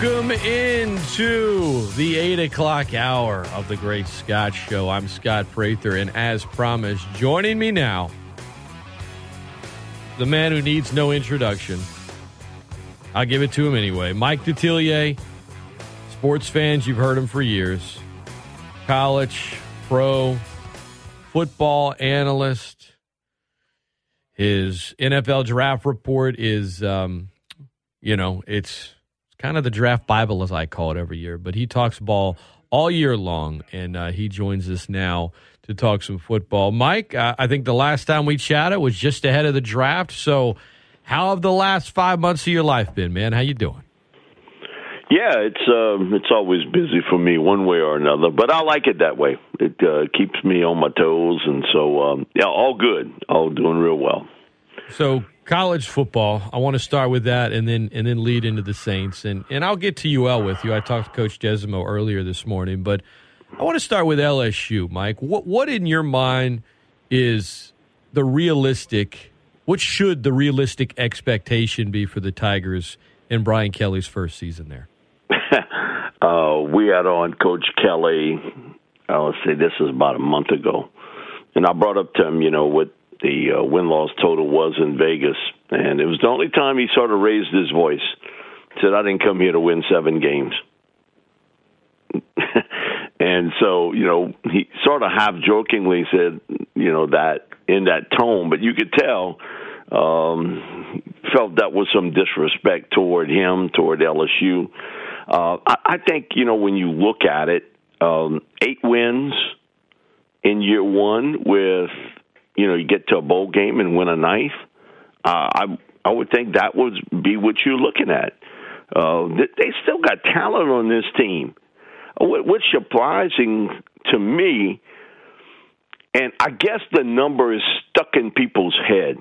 Welcome into the 8 o'clock hour of the Great Scott Show. I'm Scott Prather, and as promised, joining me now, the man who needs no introduction. I'll give it to him anyway. Mike Detillier, sports fans, you've heard him for years. College, pro, football analyst. His NFL draft report is, um, you know, it's kind of the draft Bible, as I call it every year. But he talks ball all year long, and uh, he joins us now to talk some football. Mike, uh, I think the last time we chatted was just ahead of the draft. So, how have the last five months of your life been, man? How you doing? Yeah, it's um, it's always busy for me one way or another, but I like it that way. It uh, keeps me on my toes, and so um, yeah, all good, all doing real well. So college football. I want to start with that, and then and then lead into the Saints, and and I'll get to UL with you. I talked to Coach Desormeaux earlier this morning, but I want to start with LSU, Mike. What what in your mind is the realistic? What should the realistic expectation be for the Tigers in Brian Kelly's first season there? uh, we had on Coach Kelly. Uh, let's say this is about a month ago, and I brought up to him, you know, what the uh, win loss total was in Vegas, and it was the only time he sort of raised his voice. Said, "I didn't come here to win seven games." and so, you know, he sort of half jokingly said, you know, that in that tone, but you could tell um, felt that was some disrespect toward him, toward LSU. Uh, I, I think you know when you look at it, um, eight wins in year one with you know you get to a bowl game and win a knife. Uh, I I would think that would be what you're looking at. Uh, they still got talent on this team. Uh, what's surprising to me, and I guess the number is stuck in people's head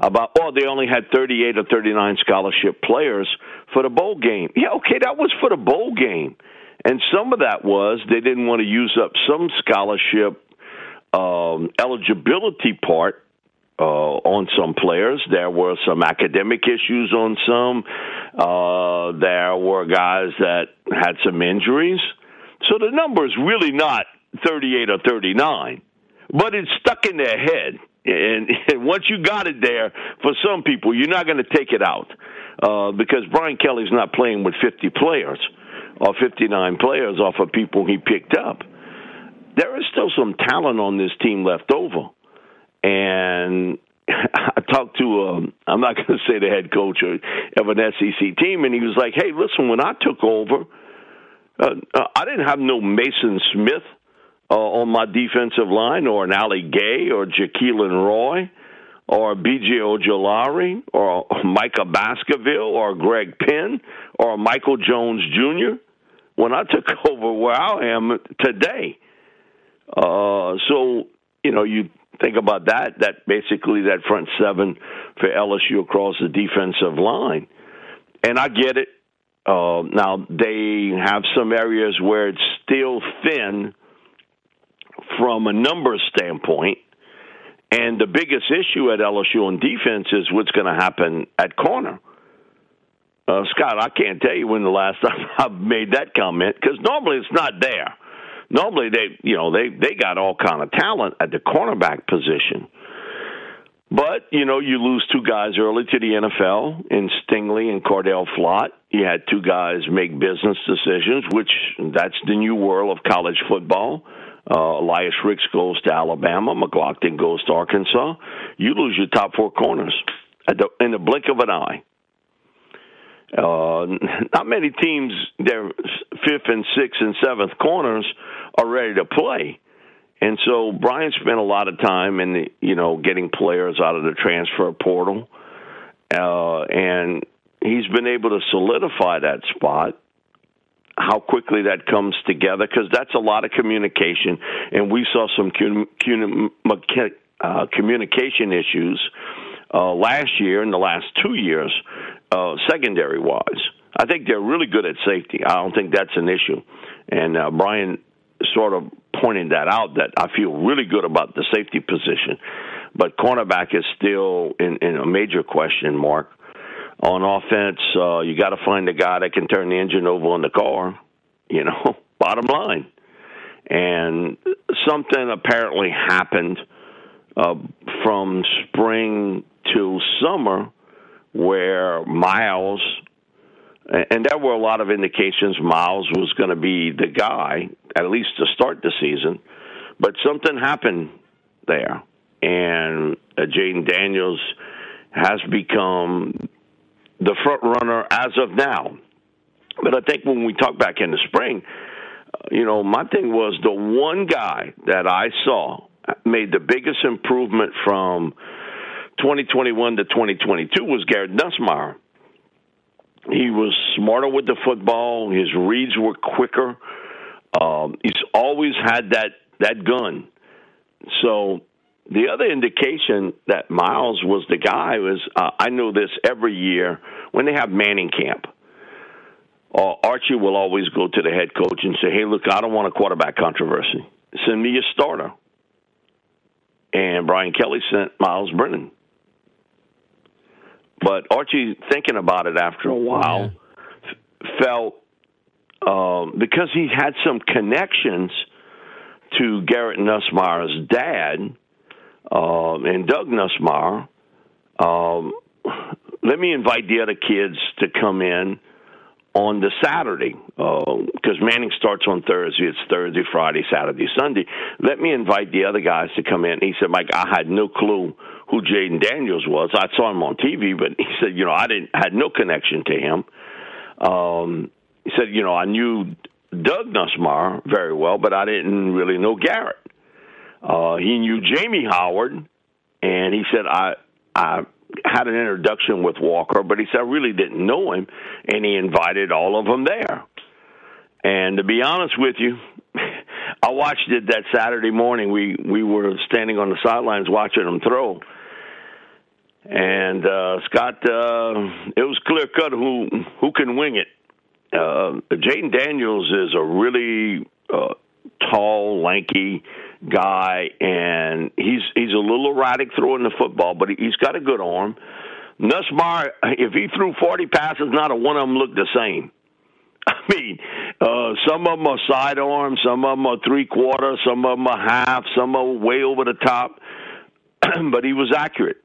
about oh they only had 38 or 39 scholarship players for the bowl game. Yeah, okay, that was for the bowl game. And some of that was they didn't want to use up some scholarship um, eligibility part uh, on some players. There were some academic issues on some. Uh, there were guys that had some injuries. So the number is really not 38 or 39, but it's stuck in their head. And, and once you got it there, for some people, you're not going to take it out uh, because Brian Kelly's not playing with 50 players or 59 players off of people he picked up. There is still some talent on this team left over, and I talked to um, I'm not going to say the head coach of an SEC team, and he was like, "Hey, listen, when I took over, uh, uh, I didn't have no Maason Smith uh, on my defensive line, or an Ali Gaye, or Jaquelin Roy, or B.J. Ojulari, or Micah Baskerville, or Greg Penn, or Michael Jones Jr. When I took over where I am today, uh, so you know you think about that. That basically that front seven for LSU across the defensive line, and I get it. Uh, now they have some areas where it's still thin from a numbers standpoint. And the biggest issue at LSU on defense is what's going to happen at corner. Uh, Scott, I can't tell you when the last time I've made that comment because normally it's not there. Normally they, you know, they they got all kind of talent at the cornerback position. But, you know, you lose two guys early to the NFL in Stingley and Cordale Flott. You had two guys make business decisions, which that's the new world of college football. Uh, Elias Ricks goes to Alabama. McGlothern goes to Arkansas. You lose your top four corners the, in the blink of an eye. Uh, not many teams, their fifth and sixth and seventh corners are ready to play. And so Brian spent a lot of time in the, you know getting players out of the transfer portal, uh, and he's been able to solidify that spot. How quickly that comes together because that's a lot of communication, and we saw some uh, communication issues uh, last year and the last two years, uh, secondary wise. I think they're really good at safety. I don't think that's an issue, and uh, Brian sort of pointed that out. That I feel really good about the safety position, but cornerback is still in, in a major question mark. on offense, uh, you got to find a guy that can turn the engine over on the car. You know, bottom line. And something apparently happened uh, from spring to summer where Myles, and there were a lot of indications Myles was going to be the guy, at least to start the season, but something happened there. And uh, Jayden Daniels has become the front runner as of now. But I think when we talk back in the spring, uh, you know, my thing was the one guy that I saw made the biggest improvement from 2021 to 2022 was Garrett Nussmeier. He was smarter with the football. His reads were quicker. Um, he's always had that that gun. So the other indication that Myles was the guy was uh, I know this every year when they have Manning camp. Uh, Archie will always go to the head coach and say, "Hey, look, I don't want a quarterback controversy. Send me a starter." And Brian Kelly sent Myles Brennan. But Archie, thinking about it after a while, yeah. f- felt um, because he had some connections to Garrett Nussmeier's dad uh, and Doug Nussmeier. Um, let me invite the other kids to come in on the Saturday because uh, Manning starts on Thursday. It's Thursday, Friday, Saturday, Sunday. Let me invite the other guys to come in. He said, Mike, I had no clue who Jayden Daniels was. I saw him on TV, but he said, you know, I didn't had no connection to him. Um, he said, you know, I knew Doug Nussmeier very well, but I didn't really know Garrett. Uh, he knew Jamie Howard, and he said I I had an introduction with Walker, but he said I really didn't know him, and he invited all of them there. And to be honest with you, I watched it that Saturday morning. We we were standing on the sidelines watching him throw, and uh, Scott, uh, it was clear cut who who can wing it. Uh, Jayden Daniels is a really uh, tall, lanky guy, and he's he's a little erratic throwing the football, but he's got a good arm. Nussmeier, if he threw 40 passes, not a one of them looked the same. I mean, uh, some of them are sidearm, some of them are three quarter, some of them are half, some are way over the top. but he was accurate.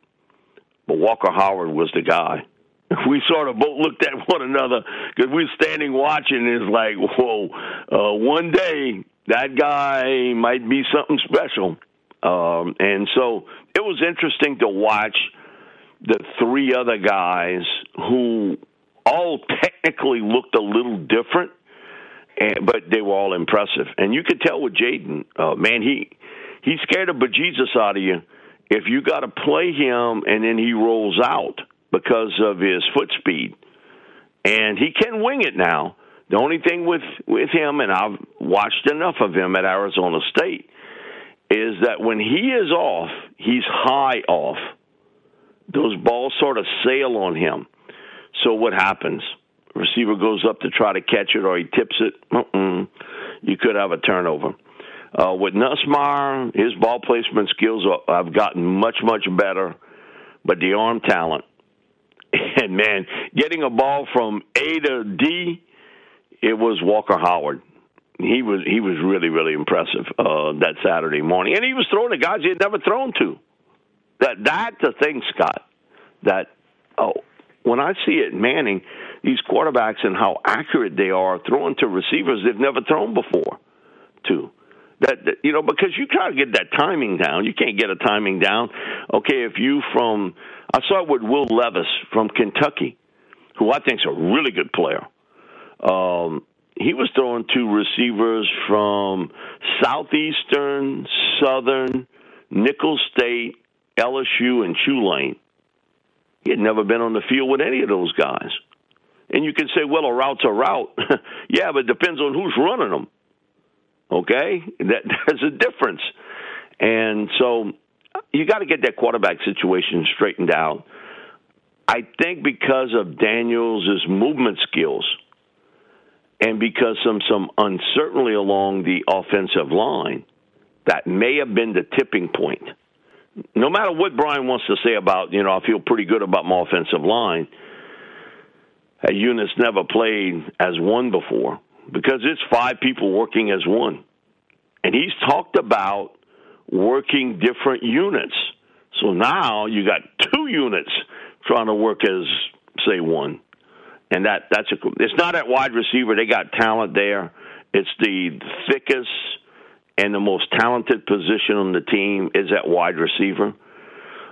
But Walker Howard was the guy. We sort of both looked at one another because we were standing watching. And it's like, whoa! Uh, one day that guy might be something special. Um, and so it was interesting to watch the three other guys who all technically looked a little different, and, but they were all impressive. And you could tell with Jayden, uh, man, he he scared the bejesus out of you if you got to play him and then he rolls out because of his foot speed. And he can wing it now. The only thing with with him, and I've watched enough of him at Arizona State, is that when he is off, he's high off. Those balls sort of sail on him. So what happens? Receiver goes up to try to catch it, or he tips it. Mm-mm. You could have a turnover. Uh, with Nussmeier, his ball placement skills have gotten much, much better, but the arm talent, and man, getting a ball from A to D it was Walker Howard. He was he was really really impressive uh, that Saturday morning, and he was throwing the guys he had never thrown to. That that's the thing, Scott. That oh, when I see it, Manning, these quarterbacks and how accurate they are throwing to receivers they've never thrown before. To that, that you know because you try to get that timing down. You can't get a timing down. Okay, if you from I saw it with Will Levis from Kentucky, who I think is a really good player. Um, he was throwing to receivers from Southeastern, Southern, Nicholls State, LSU, and Tulane. He had never been on the field with any of those guys. And you can say, well, a route's a route. yeah, but it depends on who's running them. Okay? That, there's a difference. And so you got to get that quarterback situation straightened out. I think because of Daniels' movement skills – and because some some uncertainty along the offensive line, that may have been the tipping point. No matter what Brian wants to say about, you know, I feel pretty good about my offensive line. a unit's never played as one before because it's five people working as one. And he's talked about working different units. So now you got two units trying to work as say one. And that that's a it's not at wide receiver. They got talent there. It's the thickest and the most talented position on the team is at wide receiver.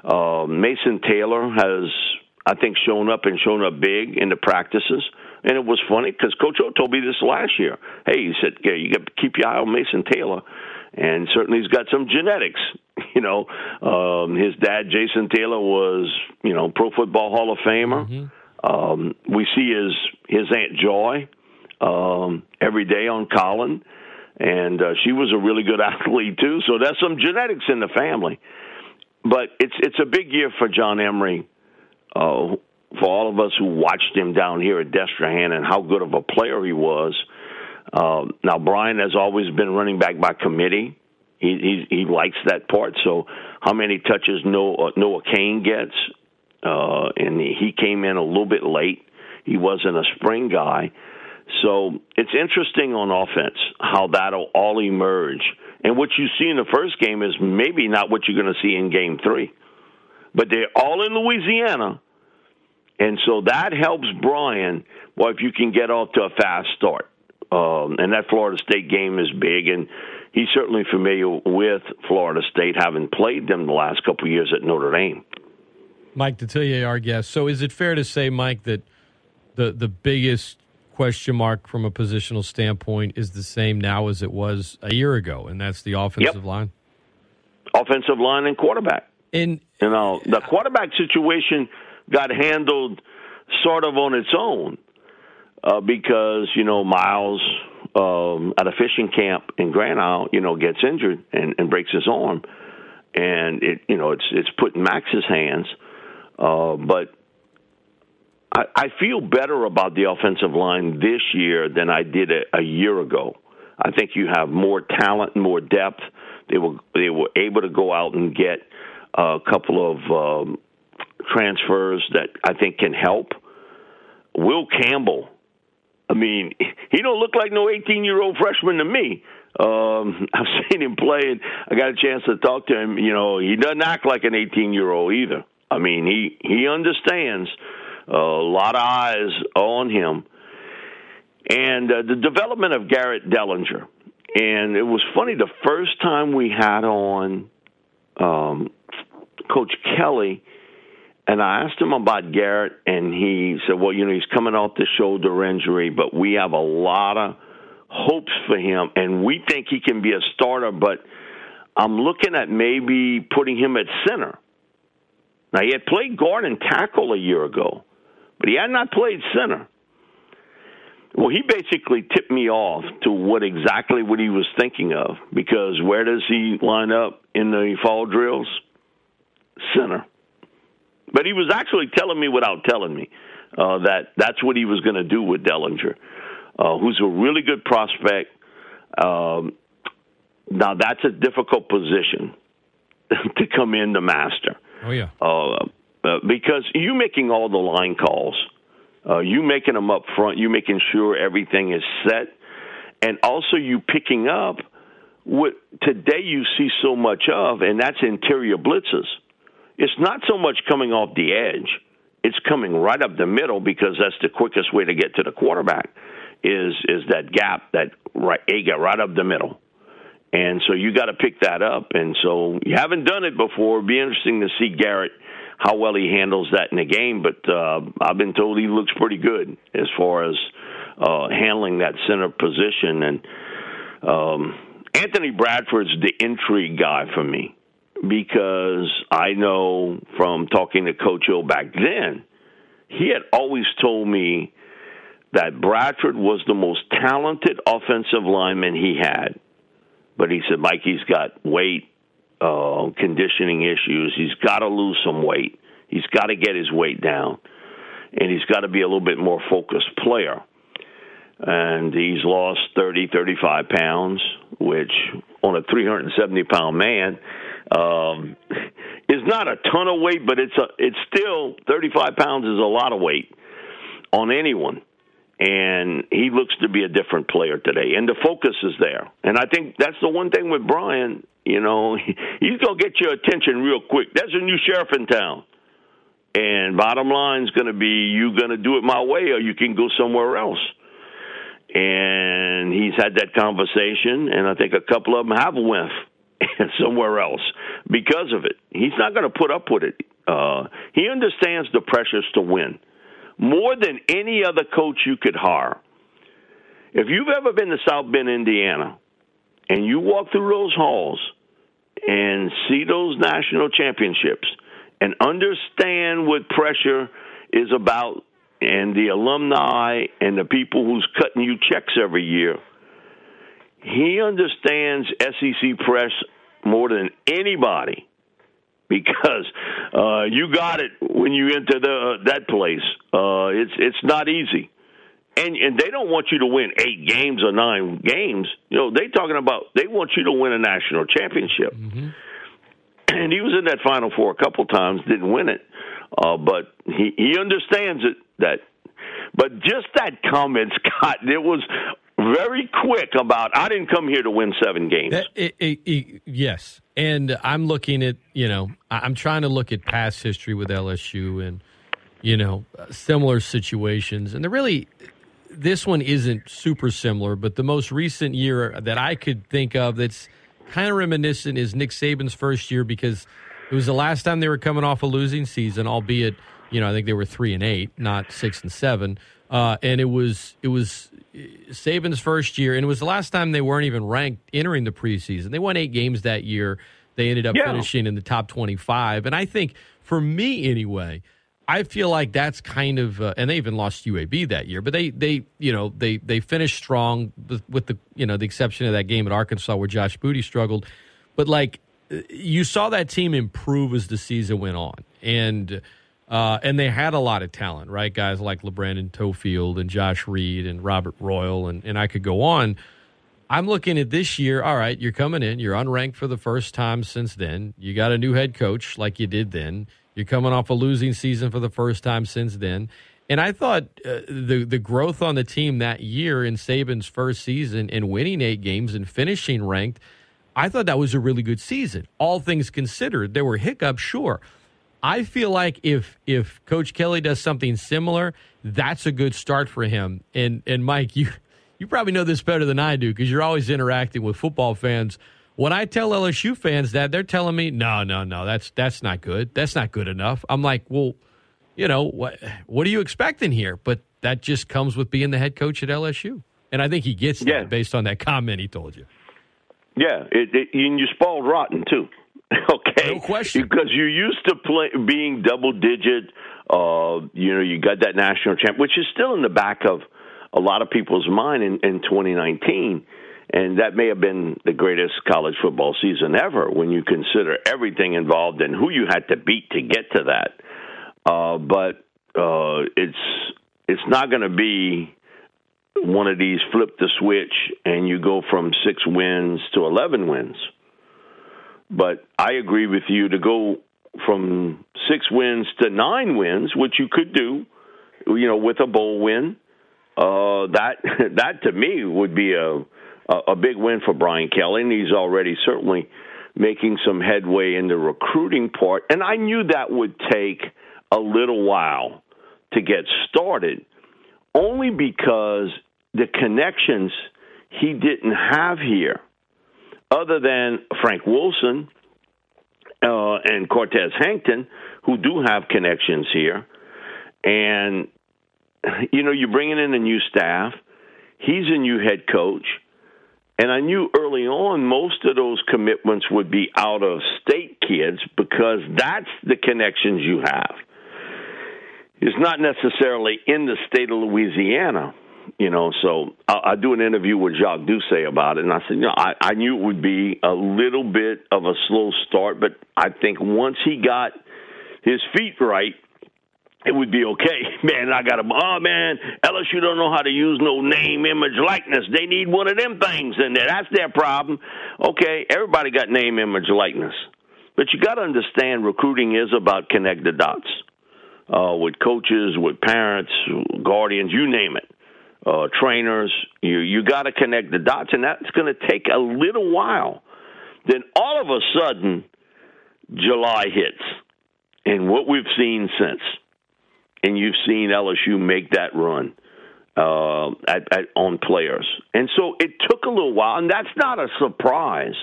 Uh, Mason Taylor has, I think, shown up and shown up big in the practices. And it was funny because Coach O told me this last year. Hey, he said, yeah, you got to keep your eye on Mason Taylor. And certainly he's got some genetics. You know, um, his dad, Jason Taylor, was, you know, Pro Football Hall of Famer. Mm-hmm. Um, we see his, his Aunt Joy um, every day on Colin. And uh, she was a really good athlete, too. So there's some genetics in the family but it's it's a big year for John Emery, uh, for all of us who watched him down here at Destrehan and how good of a player he was. Uh, now Brian has always been running back by committee. He he, he likes that part. So how many touches Noah, Noah Cain gets, uh, and he came in a little bit late. He wasn't a spring guy. So it's interesting on offense how that'll all emerge. And what you see in the first game is maybe not what you're going to see in game three. But they're all in Louisiana. And so that helps Brian, well, if you can get off to a fast start. Um, and that Florida State game is big, and he's certainly familiar with Florida State, having played them the last couple of years at Notre Dame. Mike Detillier, our guest. So, is it fair to say, Mike, that the the biggest question mark from a positional standpoint is the same now as it was a year ago, and that's the offensive yep. line. Offensive line and quarterback. And you know, the quarterback situation got handled sort of on its own uh, because you know Myles um, at a fishing camp in Grand Isle, you know, gets injured and, and breaks his arm, and it you know it's it's put in Max's hands. Uh, but I, I feel better about the offensive line this year than I did a, a year ago. I think you have more talent more depth. They were they were able to go out and get a couple of um, transfers that I think can help. Will Campbell, I mean, he don't look like no 18 year old freshman to me. Um, I've seen him play, and I got a chance to talk to him. You know, he doesn't act like an 18 year old either. I mean, he he understands a lot of eyes on him. And uh, the development of Garrett Dellinger. And it was funny, the first time we had on um, Coach Kelly, and I asked him about Garrett, and he said, Well, you know, he's coming off the shoulder injury, but we have a lot of hopes for him, and we think he can be a starter, but I'm looking at maybe putting him at center. Now, he had played guard and tackle a year ago but he had not played center. Well, he basically tipped me off to what exactly what he was thinking of because where does he line up in the fall drills? Center. But he was actually telling me without telling me uh, that that's what he was going to do with Dellinger, uh, who's a really good prospect. Um, now that's a difficult position to come in to master. Oh yeah. Uh, uh, because you making all the line calls, uh, you making them up front, you making sure everything is set, and also you picking up what today you see so much of, and that's interior blitzes. It's not so much coming off the edge; it's coming right up the middle because that's the quickest way to get to the quarterback. Is is that gap that right a gap right up the middle, and so you got to pick that up. And so you haven't done it before. It'd be interesting to see Garrett how well he handles that in the game, but uh, I've been told he looks pretty good as far as uh, handling that center position. And um, Anthony Bradford's the intrigue guy for me because I know from talking to Coach O back then, he had always told me that Bradford was the most talented offensive lineman he had. But he said, Mike, he's got weight uh, conditioning issues. He's got to lose some weight. He's got to get his weight down, and he's got to be a little bit more focused player. And he's lost 30, 35 pounds, which on a 370 pound man um, is not a ton of weight, but it's a it's still 35 pounds is a lot of weight on anyone. And he looks to be a different player today, and the focus is there. And I think that's the one thing with Brian. You know, he's gonna get your attention real quick. There's a new sheriff in town, and bottom line is going to be you going to do it my way, or you can go somewhere else. And he's had that conversation, and I think a couple of them have went somewhere else because of it. He's not going to put up with it. Uh, he understands the pressures to win more than any other coach you could hire. If you've ever been to South Bend, Indiana, and you walk through those halls and see those national championships and understand what pressure is about and the alumni and the people who's cutting you checks every year, he understands SEC press more than anybody because uh, you got it when you enter the uh, that place. Uh, it's it's not easy, and and they don't want you to win eight games or nine games. You know they talking about they want you to win a national championship. Mm-hmm. And he was in that Final Four a couple times, didn't win it, uh, but he he understands it that. But just that comment, Scott, it was very quick about I didn't come here to win seven games. That, it, it, it, yes, and I'm looking at you know I'm trying to look at past history with LSU and you know uh, similar situations, and the really this one isn't super similar, but the most recent year that I could think of that's kind of reminiscent is Nick Saban's first year because it was the last time they were coming off a losing season, albeit you know I think they were three and eight, not six and seven. Uh, and it was it was Saban's first year, and it was the last time they weren't even ranked entering the preseason. They won eight games that year. They ended up yeah. finishing in the top twenty-five, and I think for me anyway, I feel like that's kind of, uh, and they even lost UAB that year, but they they you know they they finished strong with, with the you know the exception of that game at Arkansas where Josh Booty struggled, but like you saw that team improve as the season went on, and uh, and they had a lot of talent, right? Guys like LaBrandon Toefield and Josh Reed and Robert Royal, and, and I could go on. I'm looking at this year. All right, you're coming in. You're unranked for the first time since then. You got a new head coach like you did then. You're coming off a losing season for the first time since then. And I thought uh, the the growth on the team that year in Saban's first season and winning eight games and finishing ranked, I thought that was a really good season. All things considered, there were hiccups, sure. I feel like if if Coach Kelly does something similar, that's a good start for him. And and Mike, you you probably know this better than I do because you're always interacting with football fans. When I tell LSU fans that, they're telling me, "No, no, no, that's that's not good. That's not good enough." I'm like, "Well, you know what? What are you expecting here?" But that just comes with being the head coach at LSU, and I think he gets yeah. that based on that comment he told you. Yeah, it, it, and you spoiled rotten too. Okay, no question. Because you used to play being double digit. Uh, you know, you got that national champ, which is still in the back of a lot of people's mind in, in 2019. And that may have been the greatest college football season ever when you consider everything involved and who you had to beat to get to that. Uh, but uh, it's it's not going to be one of these flip the switch and you go from six wins to 11 wins. But I agree with you to go from six wins to nine wins, which you could do, you know, with a bowl win. Uh, that that to me would be a a big win for Brian Kelly, and he's already certainly making some headway in the recruiting part. And I knew that would take a little while to get started, only because the connections he didn't have here other than Frank Wilson uh, and Cortez Hankton, who do have connections here. And, you know, you're bringing in a new staff. He's a new head coach. And I knew early on most of those commitments would be out of state kids because that's the connections you have. It's not necessarily in the state of Louisiana you know, so I, I do an interview with Jacques Doucet about it, and I said, you know, I, I knew it would be a little bit of a slow start, but I think once he got his feet right, it would be okay. Man, I got a oh man, LSU don't know how to use no name, image, likeness. They need one of them things in there. That's their problem. Okay, everybody got name, image, likeness. But you got to understand recruiting is about connect the dots. uh, with coaches, with parents, guardians, you name it, uh, trainers. You you got to connect the dots, and that's going to take a little while. Then all of a sudden, July hits, and what we've seen since, and you've seen LSU make that run uh, at, at, on players, and so it took a little while, and that's not a surprise.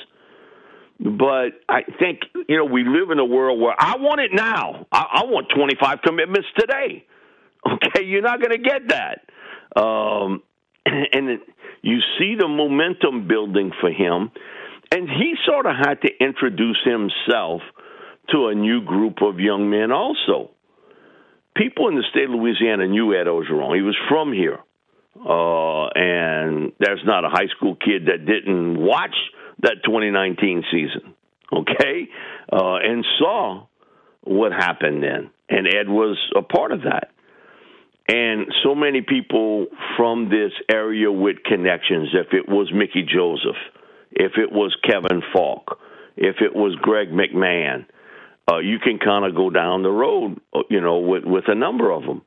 But I think you know we live in a world where I want it now. I, I want 25 commitments today. Okay, you're not going to get that. Um, and it, you see the momentum building for him, and he sort of had to introduce himself to a new group of young men. Also, people in the state of Louisiana knew Ed Orgeron. He was from here, uh, and there's not a high school kid that didn't watch that 2019 season, okay, uh, and saw what happened then. And Ed was a part of that. And so many people from this area with connections, if it was Mickey Joseph, if it was Kevin Faulk, if it was Greg McMahon, uh, you can kind of go down the road, uh, you know, with, with a number of them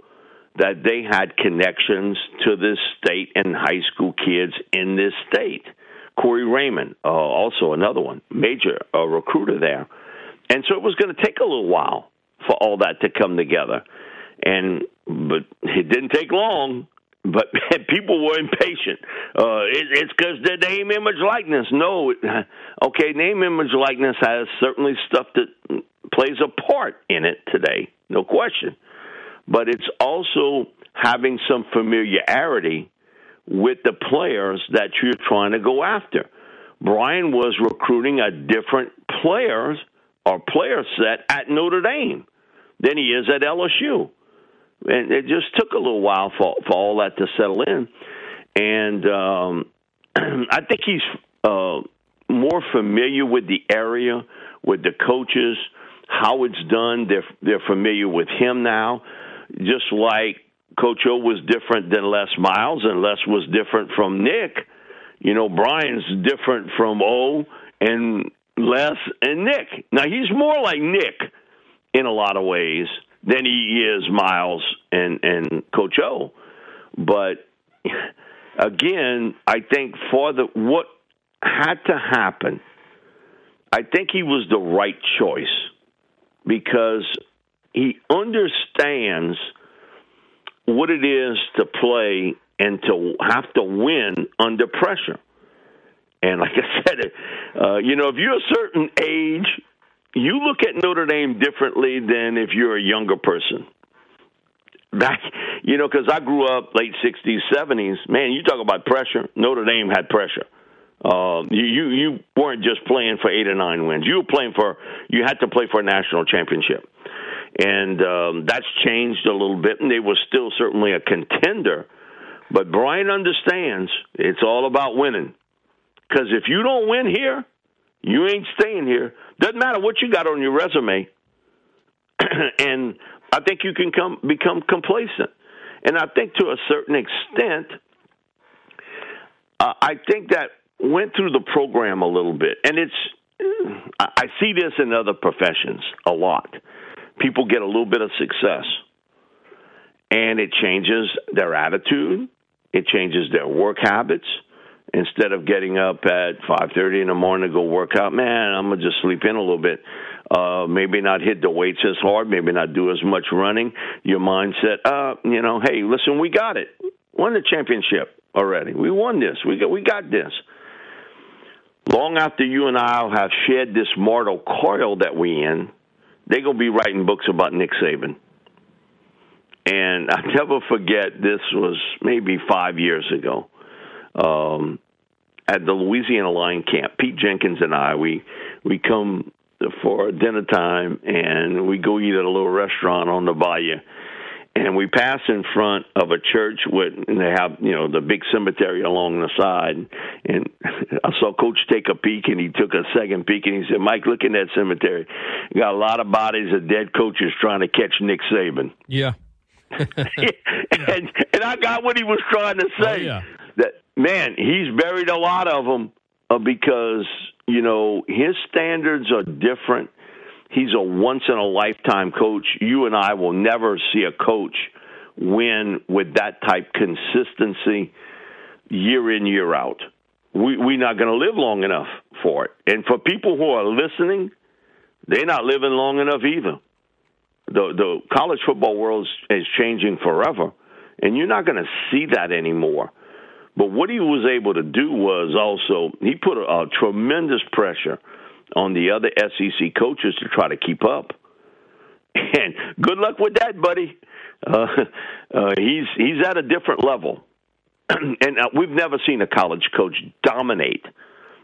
that they had connections to this state and high school kids in this state. Corey Raymond, uh, also another one, major uh, recruiter there. And so it was going to take a little while for all that to come together. And but it didn't take long. But people were impatient. Uh, it, it's because the name, image, likeness. No, okay, name, image, likeness has certainly stuff that plays a part in it today, no question. But it's also having some familiarity with the players that you're trying to go after. Brian was recruiting a different players or player set at Notre Dame than he is at LSU. And it just took a little while for, for all that to settle in. And um, I think he's uh, more familiar with the area, with the coaches, how it's done. They're they're familiar with him now, just like Coach O was different than Les Miles, and Les was different from Nick. You know, Brian's different from O and Les and Nick. Now he's more like Nick in a lot of ways than he is Miles and and Coach O. But again, I think for the what had to happen, I think he was the right choice because he understands what it is to play and to have to win under pressure. And like I said, uh, you know, if you're a certain age, you look at Notre Dame differently than if you're a younger person. Back, you know, because I grew up late '60s, '70s. Man, you talk about pressure. Notre Dame had pressure. Uh, you, you weren't just playing for eight or nine wins. You were playing for. You had to play for a national championship and um, that's changed a little bit. And they were still certainly a contender, but Brian understands it's all about winning. Because if you don't win here, you ain't staying here. Doesn't matter what you got on your resume. and I think you can come become complacent. And I think to a certain extent, uh, I think that went through the program a little bit, and it's I see this in other professions a lot people get a little bit of success and it changes their attitude it changes their work habits instead of getting up at 5:30 in the morning to go work out man I'm to just sleep in a little bit. Uh maybe not hit the weights as hard maybe not do as much running. Your mindset uh you know hey listen we got it. Won the championship already. We won this. We got we got this. Long after you and I have shed this mortal coil that we in they're going to be writing books about Nick Saban. And I never forget, this was maybe five years ago. Um, at the Louisiana Line Camp, Pete Jenkins and I, we we come for dinner time and we go eat at a little restaurant on the bayou. And we pass in front of a church with and they have you know the big cemetery along the side. And i saw coach take a peek and he took a second peek and he said mike look in that cemetery. You got a lot of bodies of dead coaches trying to catch nick saban. Yeah. And and i got what he was trying to say. oh, yeah. That man he's buried a lot of them uh, because you know his standards are different He's a once in a lifetime coach. You and I will never see a coach win with that type consistency year in year out. We we're not going to live long enough for it. And for people who are listening, they're not living long enough either. The the college football world is changing forever, and you're not going to see that anymore. But what he was able to do was also he put a, a tremendous pressure on the other SEC coaches to try to keep up. And good luck with that, buddy. Uh, uh, he's he's at a different level, and uh, we've never seen a college coach dominate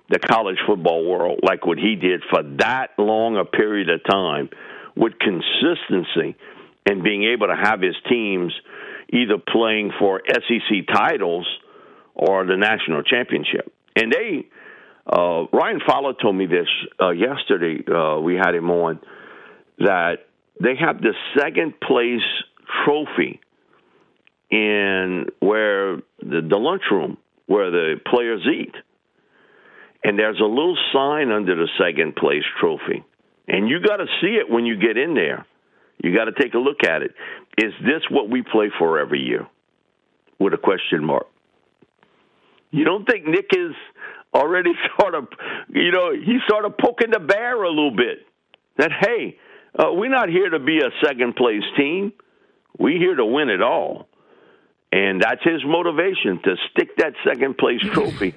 the college football world like what he did for that long a period of time, with consistency and being able to have his teams either playing for SEC titles or the national championship. And they uh, Ryan Fowler told me this uh, yesterday. Uh, we had him on that they have the second place trophy in where the, the lunchroom where the players eat, and there's a little sign under the second place trophy, and you got to see it when you get in there. You got to take a look at it. Is this what we play for every year? With a question mark. You don't think Nick is already sort of, you know, he's sort of poking the bear a little bit. That hey, uh, we're not here to be a second place team. We're here to win it all, and that's his motivation to stick that second place trophy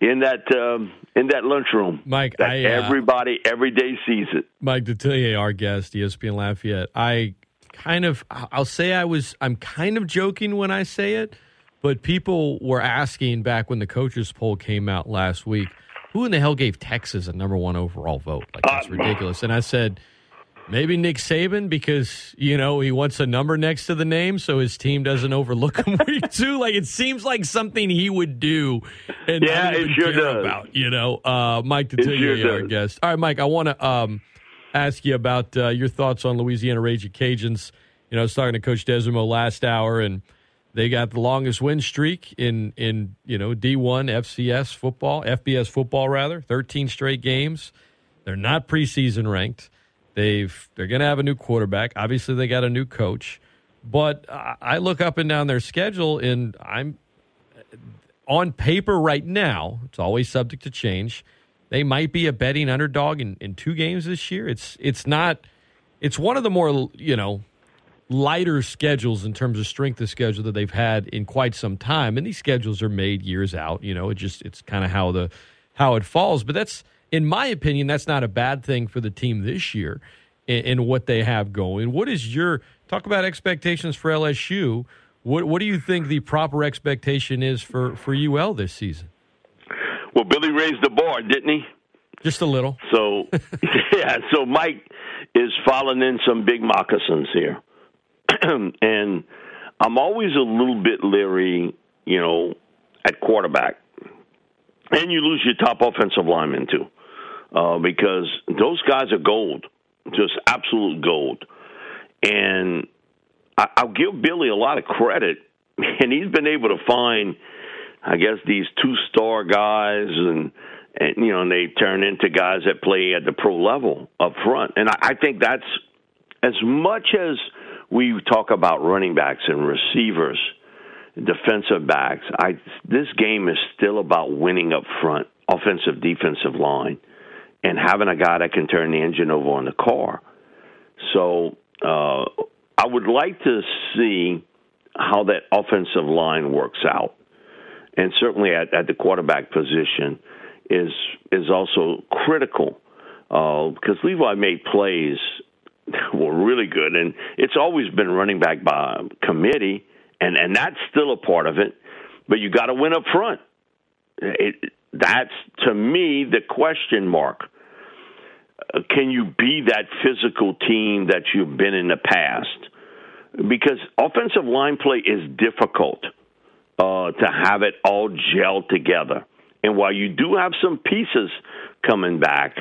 in that um, in that lunchroom. Mike, that I, uh, everybody every day sees it. Mike Detillier, our guest, ESPN Lafayette. I kind of, I'll say I was, I'm kind of joking when I say it but people were asking back when the coaches poll came out last week, who in the hell gave Texas a number one overall vote? Like that's uh, ridiculous. And I said, maybe Nick Saban because you know he wants a number next to the name so his team doesn't overlook him week two. Like it seems like something he would do. And yeah, it sure does. About you know, uh, Mike Detillier our guest. All right, Mike, I want to um, ask you about uh, your thoughts on Louisiana Raging Cajuns. You know, I was talking to Coach Desormeaux last hour and they got the longest win streak in in you know D1 FCS football, FBS football rather, 13 straight games. They're not preseason ranked. They've they're going to have a new quarterback. Obviously, they got a new coach. But I look up and down their schedule, and I'm on paper right now. It's always subject to change. They might be a betting underdog in, in two games this year. It's it's not. It's one of the more you know lighter schedules in terms of strength of schedule that they've had in quite some time. And these schedules are made years out. You know, it just it's kind of how the how it falls. But that's in my opinion, that's not a bad thing for the team this year and, what they have going. What is your talk about expectations for LSU? What what do you think the proper expectation is for for UL this season? Well, Billy raised the bar, didn't he? Just a little. So, yeah. So Mike is following in some big moccasins here. and I'm always a little bit leery, you know, at quarterback. And you lose your top offensive lineman too, uh, because those guys are gold, just absolute gold. And I, I'll give Billy a lot of credit, and he's been able to find, I guess, these two star guys and and you know, and they turn into guys that play at the pro level up front. And I, I think that's as much as we talk about running backs and receivers, defensive backs. I this game is still about winning up front, offensive, defensive line, and having a guy that can turn the engine over on the car. So uh, I would like to see how that offensive line works out, and certainly at, at the quarterback position is is also critical uh, because Levi made plays were really good, and it's always been running back by committee, and and that's still a part of it. But you got to win up front. It, that's to me the question mark. Uh, can you be that physical team that you've been in the past? Because offensive line play is difficult uh, to have it all gel together. And while you do have some pieces coming back,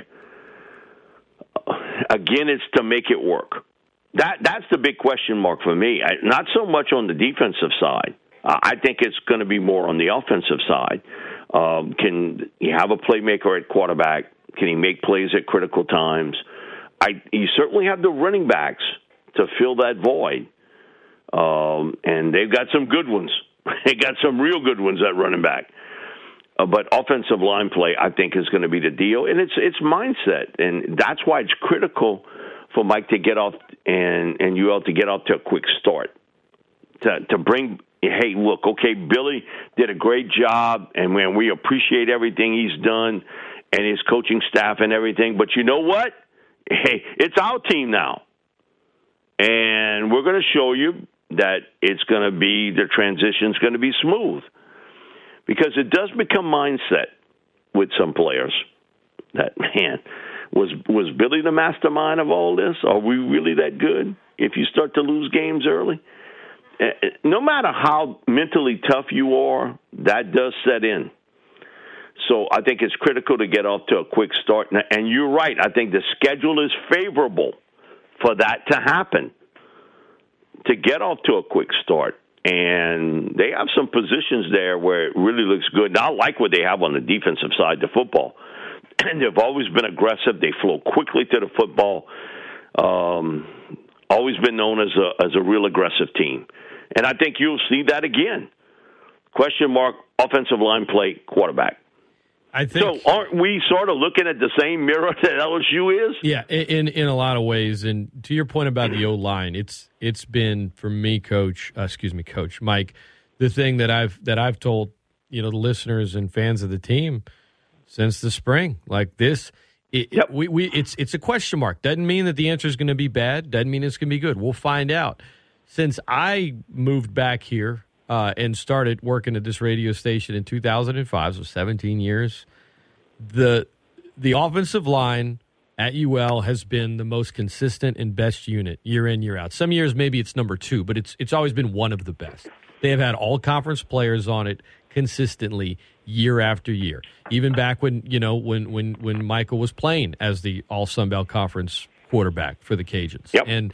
again, it's to make it work. That that's the big question mark for me. I, not so much on the defensive side. Uh, I think it's going to be more on the offensive side. Um, can you have a playmaker at quarterback? Can he make plays at critical times? I you certainly have the running backs to fill that void, um, and they've got some good ones. they got some real good ones at running back. Uh, but offensive line play, I think, is going to be the deal, and it's it's mindset, and that's why it's critical for Mike to get off and and you all to get off to a quick start to to bring. Hey, look, okay, Billy did a great job, and man, we appreciate everything he's done and his coaching staff and everything. But you know what? Hey, it's our team now, and we're going to show you that it's going to be the transition's going to be smooth because it does become mindset with some players that man was was Billy the mastermind of all this? Are we really that good? If you start to lose games early, eh, eh, no matter how mentally tough you are, that does set in. So I think it's critical to get off to a quick start. And you're right. I think the schedule is favorable for that to happen. To get off to a quick start. And they have some positions there where it really looks good. I like what they have on the defensive side of football. And they've always been aggressive. They flow quickly to the football. Um, always been known as a as a real aggressive team. And I think you'll see that again. Question mark offensive line play quarterback. I think so. Aren't we sort of looking at the same mirror that LSU is? Yeah, in in a lot of ways. And to your point about the O line, it's it's been for me, Coach. Uh, excuse me, Coach Mike. The thing that I've that I've told you know the listeners and fans of the team since the spring, like this. It, yep. we, we it's it's a question mark. Doesn't mean that the answer is going to be bad. Doesn't mean it's going to be good. We'll find out. Since I moved back here uh, and started working at this radio station in 2005, so 17 years. The the offensive line at UL has been the most consistent and best unit year in year out. Some years maybe it's number two, but it's it's always been one of the best. They have had all conference players on it consistently year after year. Even back when you know when when when Michael was playing as the All Sun Belt Conference quarterback for the Cajuns, yep. and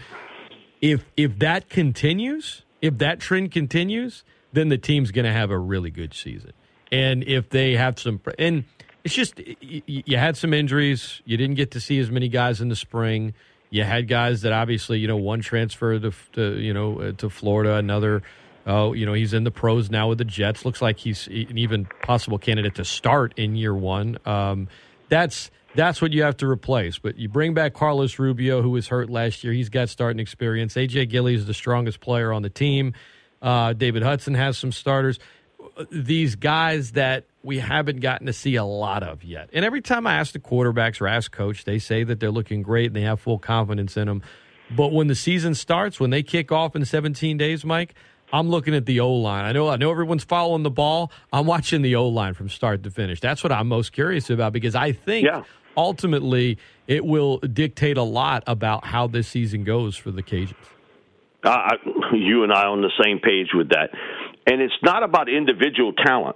if if that continues, if that trend continues, then the team's going to have a really good season. And if they have some, and it's just you had some injuries, you didn't get to see as many guys in the spring. You had guys that obviously, you know, one transfer to, to you know uh, to Florida, another. Oh, you know, he's in the pros now with the Jets. Looks like he's an even possible candidate to start in year one. Um, that's that's what you have to replace. But you bring back Carlos Rubio, who was hurt last year. He's got starting experience. AJ Gilly is the strongest player on the team. Uh, David Hudson has some starters. These guys that we haven't gotten to see a lot of yet. And every time I ask the quarterbacks or ask coach, they say that they're looking great and they have full confidence in them. But when the season starts, when they kick off in 17 days, Mike, I'm looking at the O line. I know I know everyone's following the ball. I'm watching the O line from start to finish. That's what I'm most curious about because I think yeah. Ultimately it will dictate a lot about how this season goes for the Cajuns. Uh, you and I on the same page with that. And it's not about individual talent.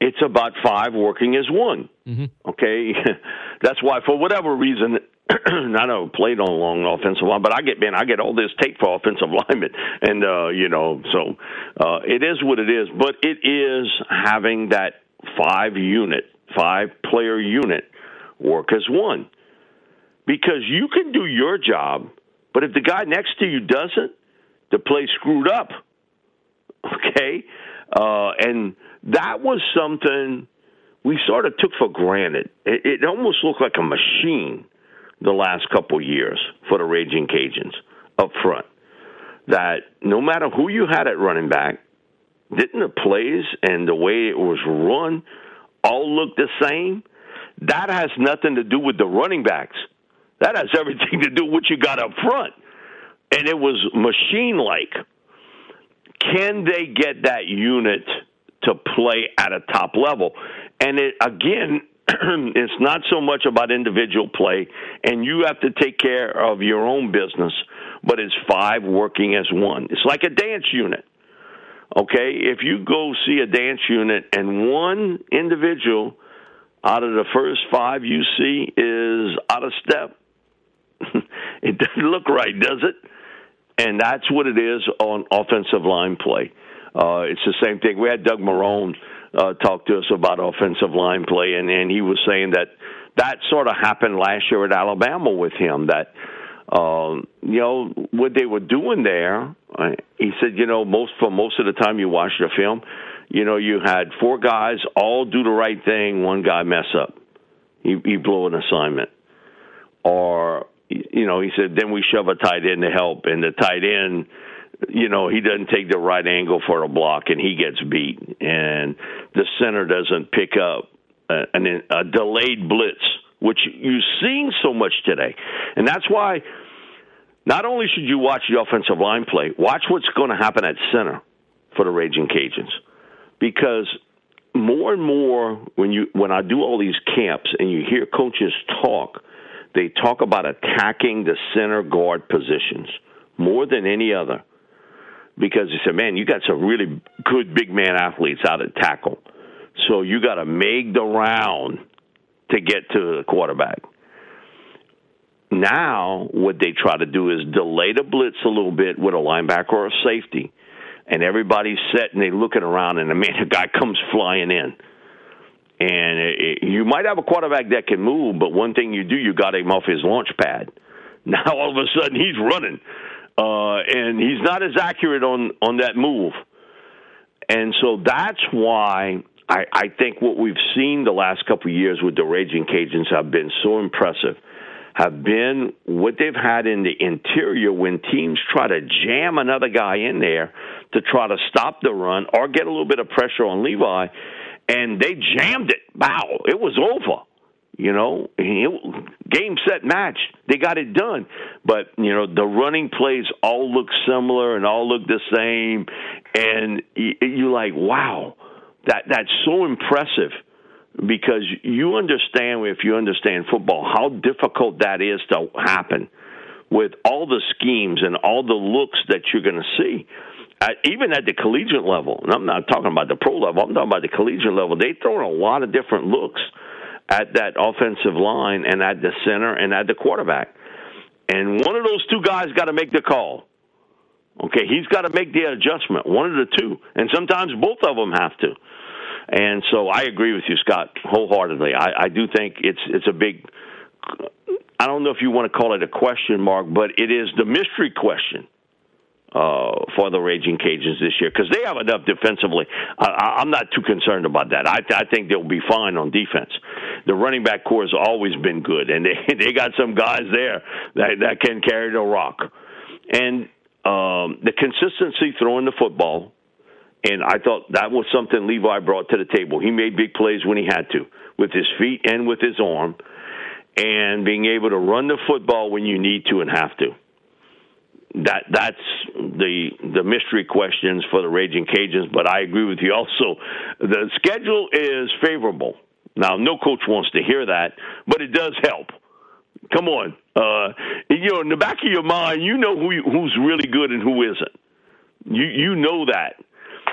It's about five working as one. Mm-hmm. Okay, that's why for whatever reason, I know played on a long offensive line, but I get man, I get all this tape for offensive linemen, and uh, you know, so uh, it is what it is. But it is having that five unit, five player unit work as one, because you can do your job but if the guy next to you doesn't, the play screwed up. Okay? Uh, and that was something we sort of took for granted. It, it almost looked like a machine the last couple years for the Raging Cajuns up front. That no matter who you had at running back, didn't the plays and the way it was run all look the same? That has nothing to do with the running backs. That has everything to do with what you got up front. And it was machine like. Can they get that unit to play at a top level? And it, again, it's not so much about individual play, and you have to take care of your own business, but it's five working as one. It's like a dance unit. Okay, if you go see a dance unit and one individual out of the first five you see is out of step, it doesn't look right, does it? And that's what it is on offensive line play. Uh, it's the same thing. We had Doug Marrone uh, talk to us about offensive line play, and, and he was saying that that sort of happened last year at Alabama with him. That uh, you know what they were doing there. Uh, he said, you know, most for most of the time you watch the film, you know, you had four guys all do the right thing, one guy mess up, he, he blew an assignment, or you know, he said, then we shove a tight end to help, and the tight end you know, he doesn't take the right angle for a block and he gets beat, and the center doesn't pick up a, a delayed blitz, which you're seeing so much today, and that's why. Not only should you watch the offensive line play, watch what's going to happen at center for the Raging Cajuns, because more and more when you when I do all these camps and you hear coaches talk, they talk about attacking the center guard positions more than any other because he said, man, you got some really good big man athletes out at tackle. So you got to make the round to get to the quarterback. Now, what they try to do is delay the blitz a little bit with a linebacker or a safety, and everybody's set and they're looking around, and the man, a guy comes flying in. And it, it, you might have a quarterback that can move, but one thing you do, you got him off his launch pad. Now all of a sudden he's running uh, and he's not as accurate on on that move. And so that's why I, I think what we've seen the last couple of years with the Raging Cajuns have been so impressive. Have been what they've had in the interior when teams try to jam another guy in there to try to stop the run or get a little bit of pressure on Levi, and they jammed it. Wow, it was over. You know, game set match. They got it done. But you know, the running plays all look similar and all look the same, and you're like, wow, that that's so impressive because you understand if you understand football how difficult that is to happen with all the schemes and all the looks that you're going to see. At, even at the collegiate level, and I'm not talking about the pro level, I'm talking about the collegiate level. They throw a lot of different looks at that offensive line and at the center and at the quarterback. And one of those two guys got to make the call. Okay, he's got to make the adjustment, one of the two. And sometimes both of them have to. And so I agree with you, Scott, wholeheartedly. I, I do think it's it's a big I don't know if you want to call it a question mark, but it is the mystery question uh, for the Raging Cajuns this year because they have enough defensively. I, I'm not too concerned about that. I, I think they'll be fine on defense. The running back core has always been good, and they they got some guys there that that can carry the rock, and um, the consistency throwing the football. And I thought that was something Levi brought to the table. He made big plays when he had to, with his feet and with his arm, and being able to run the football when you need to and have to that that's the the mystery questions for the Raging Cajuns. But I agree with you. Also, the schedule is favorable. Now, no coach wants to hear that, but it does help. Come on, uh, you know, in the back of your mind, you know who who's really good and who isn't. You you know that,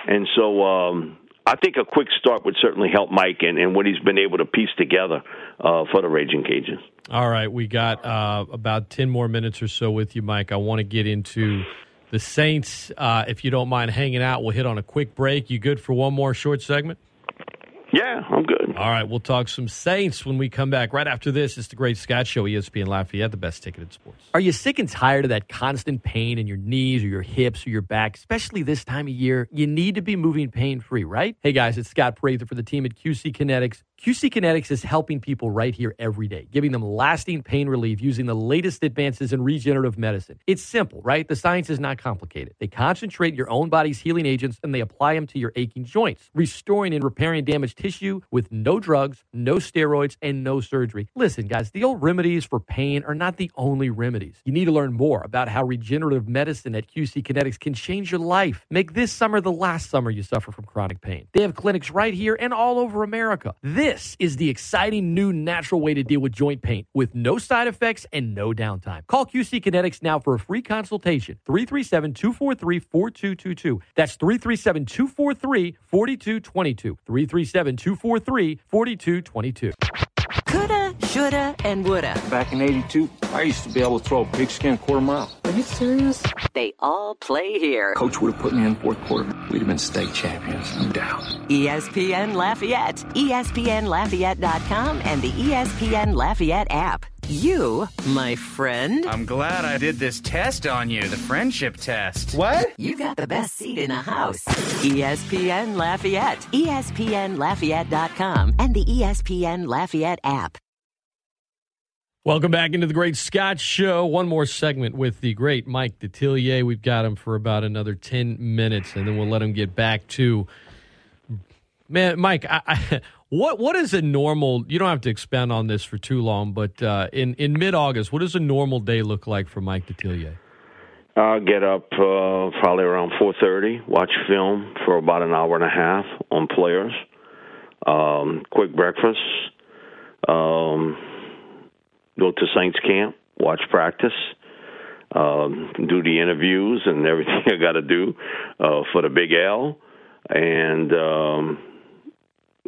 and so um, I think a quick start would certainly help Mike and, and what he's been able to piece together uh, for the Raging Cajuns. All right, we got uh, about 10 more minutes or so with you, Mike. I want to get into the Saints. Uh, if you don't mind hanging out, we'll hit on a quick break. You good for one more short segment? Yeah, I'm good. All right, we'll talk some Saints when we come back. Right after this, it's the Great Scott Show, ESPN Lafayette, the best ticket in sports. Are you sick and tired of that constant pain in your knees or your hips or your back, especially this time of year? You need to be moving pain free, right? Hey guys, it's Scott Prather for the team at QC Kinetics. QC Kinetics is helping people right here every day, giving them lasting pain relief using the latest advances in regenerative medicine. It's simple, right? The science is not complicated. They concentrate your own body's healing agents and they apply them to your aching joints, restoring and repairing damaged tissue with no drugs, no steroids, and no surgery. Listen, guys, the old remedies for pain are not the only remedies. You need to learn more about how regenerative medicine at QC Kinetics can change your life. Make this summer the last summer you suffer from chronic pain. They have clinics right here and all over America. This this is the exciting new natural way to deal with joint pain with no side effects and no downtime. Call QC Kinetics now for a free consultation. 337 243 4222. That's 337 243 4222. 337 243 4222. Coulda shoulda, and woulda. Back in 82, I used to be able to throw a pigskin quarter mile. Are you serious? They all play here. Coach would have put me in fourth quarter. We'd have been state champions, no doubt. ESPN Lafayette, ESPNLafayette.com, and the ESPN Lafayette app. You, my friend. I'm glad I did this test on you, the friendship test. What? You got the best seat in the house. ESPN Lafayette, ESPNLafayette.com, and the ESPN Lafayette app. Welcome back into the Great Scott Show. One more segment with the great Mike Detillier. We've got him for about another 10 minutes, and then we'll let him get back to. Man, Mike, I, I, what what is a normal? You don't have to expand on this for too long, but uh, in in mid August, what does a normal day look like for Mike Detillier? I'll get up uh, probably around 4:30, watch film for about an hour and a half on players. Um, quick breakfast. Um, go to Saints camp, watch practice, um, do the interviews and everything I got to do uh, for the Big L, and um,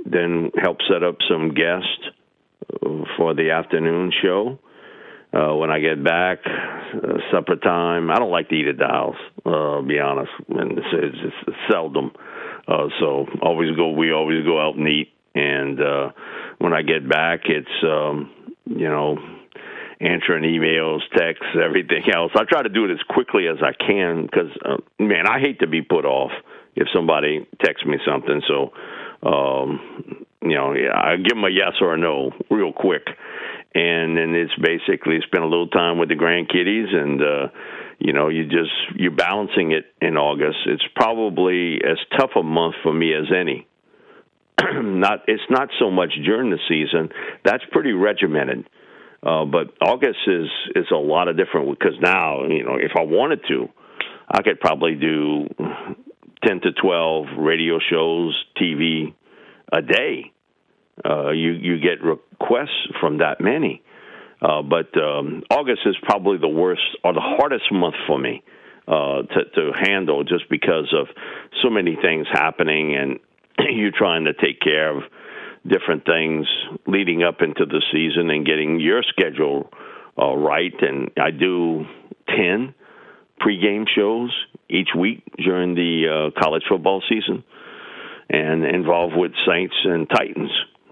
then help set up some guests for the afternoon show. Uh, when I get back, uh, supper time. I don't like to eat at the house. Uh, be honest, and it's, it's, it's seldom. Uh, so always go. We always go out and eat. And uh, when I get back, it's um, you know answering emails, texts, everything else. I try to do it as quickly as I can because, uh, man, I hate to be put off if somebody texts me something. So, um, you know, yeah, I give them a yes or a no real quick, and then it's basically spend a little time with the grandkiddies and. uh you know, you just you're balancing it in August. It's probably as tough a month for me as any. not it's not so much during the season. That's pretty regimented. Uh, but August is is a lot of different because now you know if I wanted to, I could probably do ten to twelve radio shows, TV a day. Uh, you you get requests from that many, uh, but um, August is probably the worst or the hardest month for me uh, to to handle just because of so many things happening and you trying to take care of different things leading up into the season and getting your schedule uh, right. And I do 10 pregame shows each week during the uh, college football season and involved with Saints and Titans.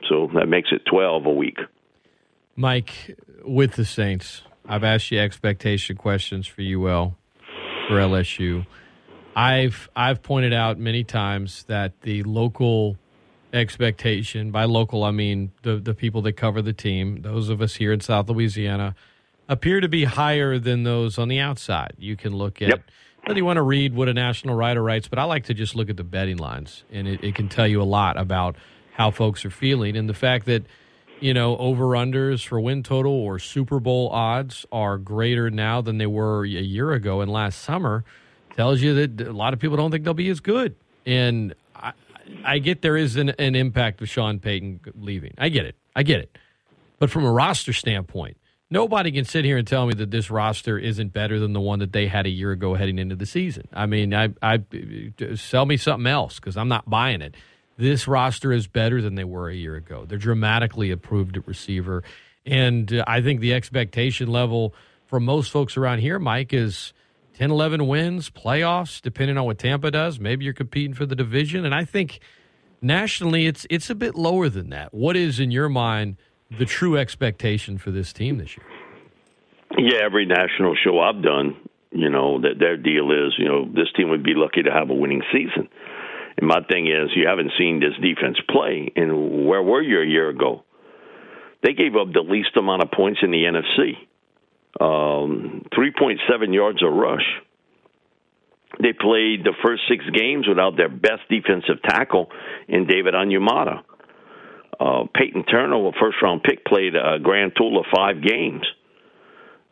So that makes it 12 a week. Mike, with the Saints, I've asked you expectation questions for UL, for LSU. I've I've pointed out many times that the local expectation. By local, I mean the the people that cover the team. Those of us here in South Louisiana appear to be higher than those on the outside. You can look at. Yep. Whether you want to read what a national writer writes, but I like to just look at the betting lines, and it, it can tell you a lot about how folks are feeling, and the fact that you know over unders for win total or Super Bowl odds are greater now than they were a year ago and last summer tells you that a lot of people don't think they'll be as good. And I get there is an, an impact of Sean Payton leaving. I get it. I get it. But from a roster standpoint, nobody can sit here and tell me that this roster isn't better than the one that they had a year ago heading into the season. I mean, I, I sell me something else because I'm not buying it. This roster is better than they were a year ago. They're dramatically improved at receiver, and uh, I think the expectation level for most folks around here, Mike, is 10, 11 wins, playoffs, depending on what Tampa does. Maybe you're competing for the division. And I think nationally, it's it's a bit lower than that. What is, in your mind, the true expectation for this team this year? Yeah, every national show I've done, you know, that their deal is, you know, this team would be lucky to have a winning season. And my thing is, you haven't seen this defense play. And where were you a year ago? They gave up the least amount of points in the NFC um, 3.7 yards a rush. They played the first six games without their best defensive tackle in David Onyemata. Uh, Peyton Turner, a first round pick, played a grand total of five games.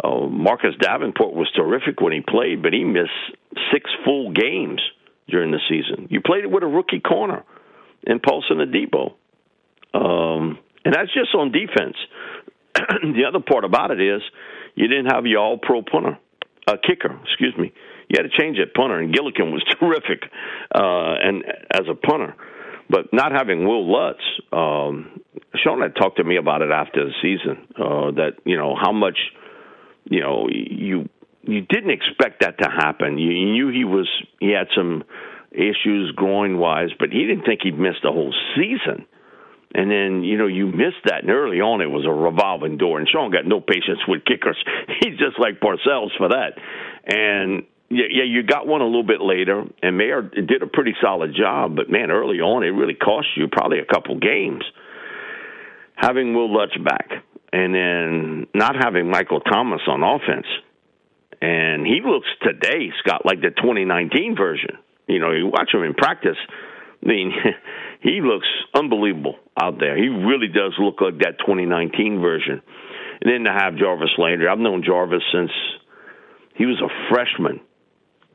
Uh, Marcus Davenport was terrific when he played, but he missed six full games during the season. You played it with a rookie corner in Paulson Adebo. Um, and that's just on defense. the other part about it is you didn't have your all pro punter, uh, kicker, excuse me. You had to change that punter, and Gillikin was terrific uh, and as a punter. But not having Will Lutz, um, Sean had talked to me about it after the season. Uh, that you know how much you know you you didn't expect that to happen. You, you knew he was he had some issues groin wise, but he didn't think he'd miss the whole season. And then, you know, you missed that. And early on, it was a revolving door. And Sean got no patience with kickers. He's just like Parcells for that. And yeah, yeah, you got one a little bit later, and Maher did a pretty solid job. But man, early on, it really cost you probably a couple games. Having Will Lutz back, and then not having Michael Thomas on offense, and he looks today, Scott, like the 2019 version. You know, you watch him in practice. I mean, he looks unbelievable out there. He really does look like that 2019 version. And then to have Jarvis Landry, I've known Jarvis since he was a freshman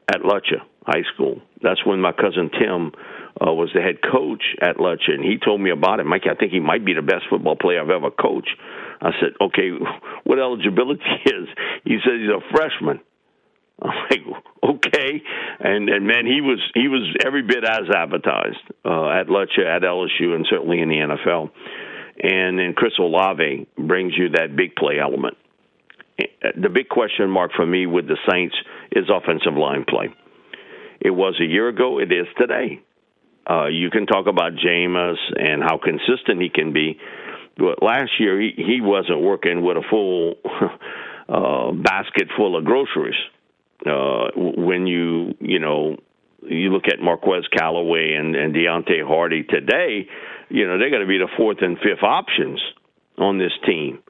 at Lutcher High School. That's when my cousin Tim uh, was the head coach at Lutcher, and he told me about it. Mike, I think he might be the best football player I've ever coached. I said, okay, what eligibility is? He said he's a freshman. I'm like, okay, and and man, he was he was every bit as advertised uh, at Lutcher, at LSU, and certainly in the NFL. And then Chris Olave brings you that big play element the big question mark for me with the Saints is offensive line play. It was a year ago. It is today. Uh, you can talk about Jameis and how consistent he can be, but last year he, he wasn't working with a full uh, basket full of groceries. Uh, when you you know you look at Marquez Callaway and, and Deonte Harty today, you know they're going to be the fourth and fifth options on this team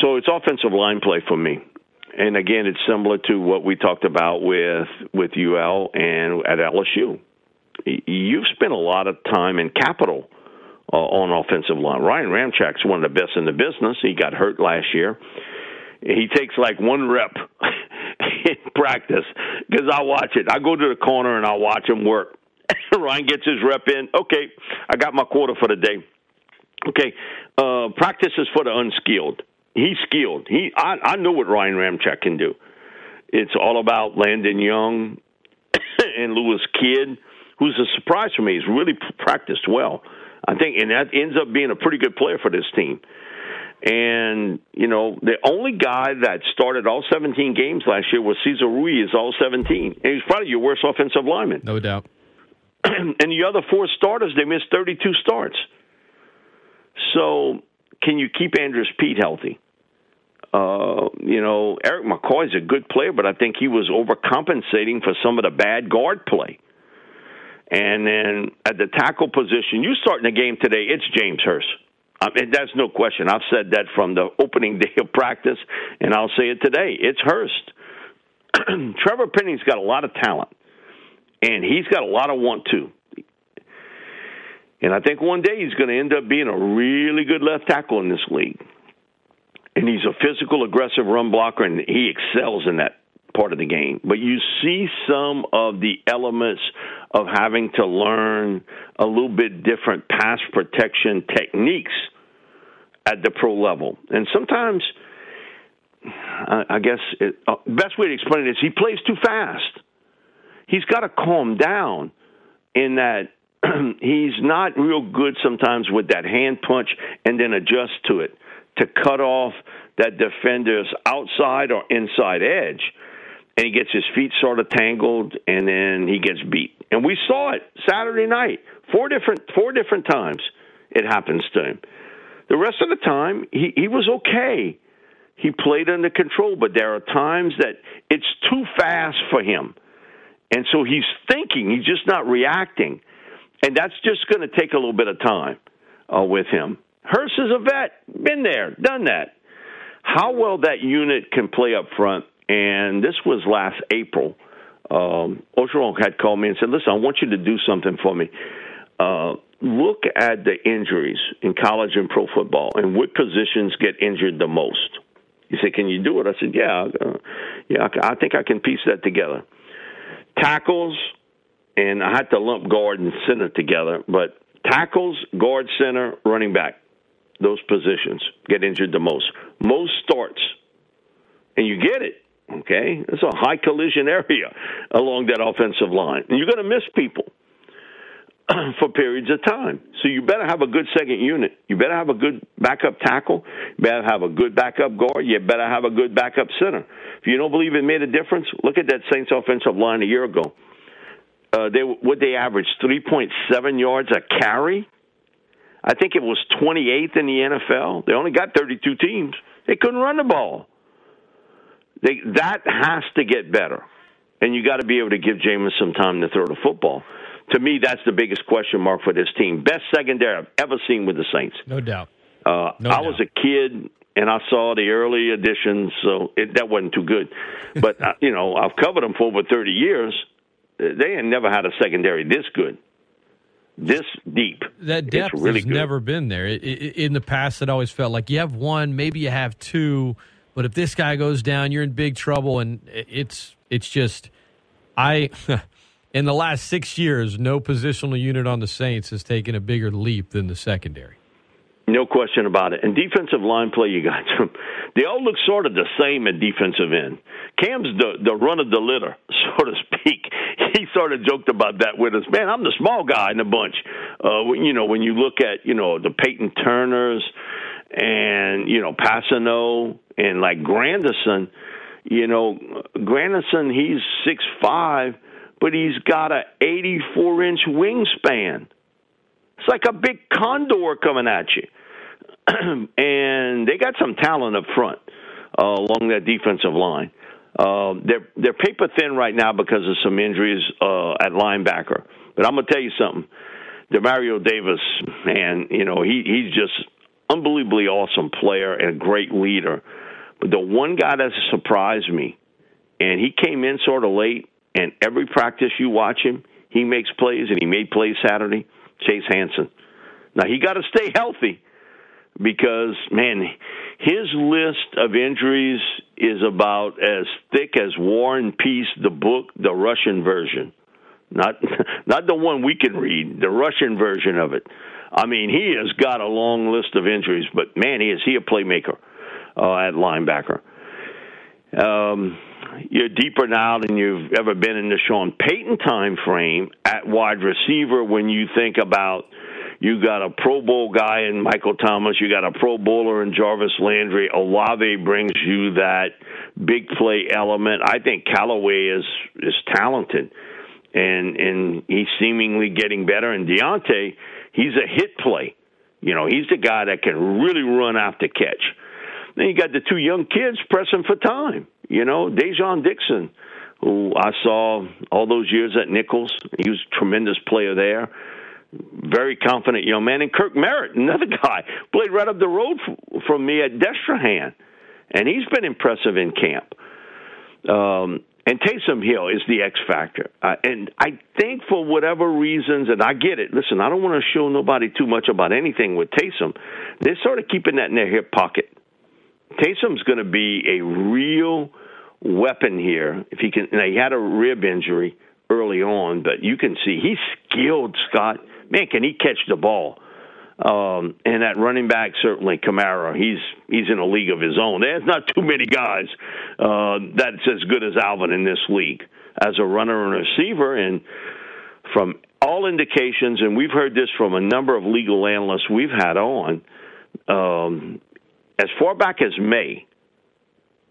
so it's offensive line play for me. And again, it's similar to what we talked about with with UL and at LSU. You've spent a lot of time and capital uh, on offensive line. Ryan Ramczyk's one of the best in the business. He got hurt last year. He takes like one rep in practice because I watch it. I go to the corner and I watch him work. Ryan gets his rep in. Okay, I got my quarter for the day. Okay, uh, practice is for the unskilled he's skilled. He I, I know what Ryan Ramczyk can do. It's all about Landon Young and Lewis Kidd, who's a surprise for me. He's really practiced well. I think, and that ends up being a pretty good player for this team. And you know, the only guy that started all 17 games last year was Cesar Ruiz, all 17, and he's probably your worst offensive lineman. No doubt. and the other four starters, they missed 32 starts. So can you keep Andrus Peat healthy? Uh, you know, Erik McCoy is a good player, but I think he was overcompensating for some of the bad guard play. And then at the tackle position, you start in the game today, it's James Hurst. I that's no question. I've said that from the opening day of practice, and I'll say it today. It's Hurst. Trevor Penning's got a lot of talent, and he's got a lot of want to. And I think one day he's going to end up being a really good left tackle in this league. And he's a physical, aggressive run blocker, and he excels in that part of the game. But you see some of the elements of having to learn a little bit different pass protection techniques at the pro level. And sometimes, I guess, uh, best way to explain it is he plays too fast. He's got to calm down in that he's not real good sometimes with that hand punch and then adjust to it to cut off that defender's outside or inside edge. And he gets his feet sort of tangled and then he gets beat. And we saw it Saturday night. Four different four different times it happens to him. The rest of the time he, he was okay. He played under control, but there are times that it's too fast for him. And so he's thinking, he's just not reacting and that's just going to take a little bit of time uh, with him. Hurst is a vet, been there, done that. How well that unit can play up front, and this was last April. Um, had called me and said, "Listen, I want you to do something for me. Uh, look at the injuries in college and pro football, and what positions get injured the most." He said, "Can you do it?" I said, "Yeah, uh, yeah, I think I can piece that together." Tackles, and I had to lump guard and center together. But tackles, guard, center, running back, those positions get injured the most. Most starts, and you get it. Okay, it's a high collision area along that offensive line, and you're going to miss people. for periods of time. So you better have a good second unit. You better have a good backup tackle. You better have a good backup guard. You better have a good backup center. If you don't believe it made a difference, look at that Saints offensive line a year ago. Uh, they what they averaged three point seven yards a carry. I think it was 28th in the NFL. They only got 32 teams. They couldn't run the ball. They, that has to get better, and you got to be able to give Jameis some time to throw the football to me, that's the biggest question mark for this team. Best secondary I've ever seen with the Saints. No doubt. Uh, no I doubt. was a kid and I saw the early editions, so it, that wasn't too good. But uh, you know, I've covered them for over thirty years. They had never had a secondary this good, this deep. That depth it's really has good. never been there. In the past, it always felt like you have one, maybe you have two, but if this guy goes down, you're in big trouble. And it's it's just, I, in the last six years, no positional unit on the Saints has taken a bigger leap than the secondary. No question about it. And defensive line play, you got them. They all look sort of the same at defensive end. Cam's the the run of the litter, so to speak. He sort of joked about that with us. Man, I'm the small guy in the bunch. Uh, you know, when you look at you know the Peyton Turners and you know Kpassagnon and like Granderson, you know Granderson, he's six five, but he's got a 84 inch wingspan. It's like a big condor coming at you. and they got some talent up front uh, along that defensive line. Uh, they're they're paper thin right now because of some injuries uh, at linebacker. But I'm gonna tell you something. Demario Davis, man, you know he he's just unbelievably awesome player and a great leader. But the one guy that surprised me, and he came in sort of late, and every practice you watch him, he makes plays, and he made plays Saturday. Chase Hansen. Now he got to stay healthy because man, his list of injuries is about as thick as War and Peace, the book, the Russian version. Not not the one we can read, the Russian version of it. I mean, he has got a long list of injuries, but man, is he a playmaker uh, at linebacker. Um, you're deeper now than you've ever been in the Sean Payton time frame at wide receiver when you think about you got a Pro Bowl guy in Michael Thomas, you got a Pro Bowler in Jarvis Landry. Olave brings you that big play element. I think Callaway is is talented, and and he's seemingly getting better. And Deonte, he's a hit play. You know, he's the guy that can really run after catch. Then you got the two young kids pressing for time. You know, Dai'Jean Dixon, who I saw all those years at Nicholls. He was a tremendous player there. Very confident young man. And Kirk Merritt, another guy, played right up the road from me at Destrehan. And he's been impressive in camp. Um, and Taysom Hill is the X factor. Uh, and I think for whatever reasons, and I get it. Listen, I don't want to show nobody too much about anything with Taysom. They're sort of keeping that in their hip pocket. Taysom's going to be a real weapon here. If he can, now he had a rib injury early on, but you can see he's skilled. Scott, man, can he catch the ball? Um, and that running back certainly Kamara. He's he's in a league of his own. There's not too many guys uh, that's as good as Alvin in this league as a runner and receiver. And from all indications, and we've heard this from a number of legal analysts we've had on, um, as far back as May,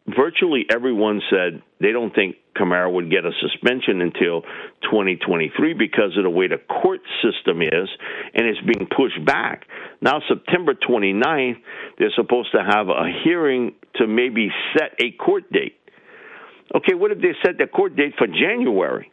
virtually everyone said they don't think Kamara would get a suspension until 2023 because of the way the court system is, and it's being pushed back. Now, September 29th, they're supposed to have a hearing to maybe set a court date. Okay, what if they set the court date for January?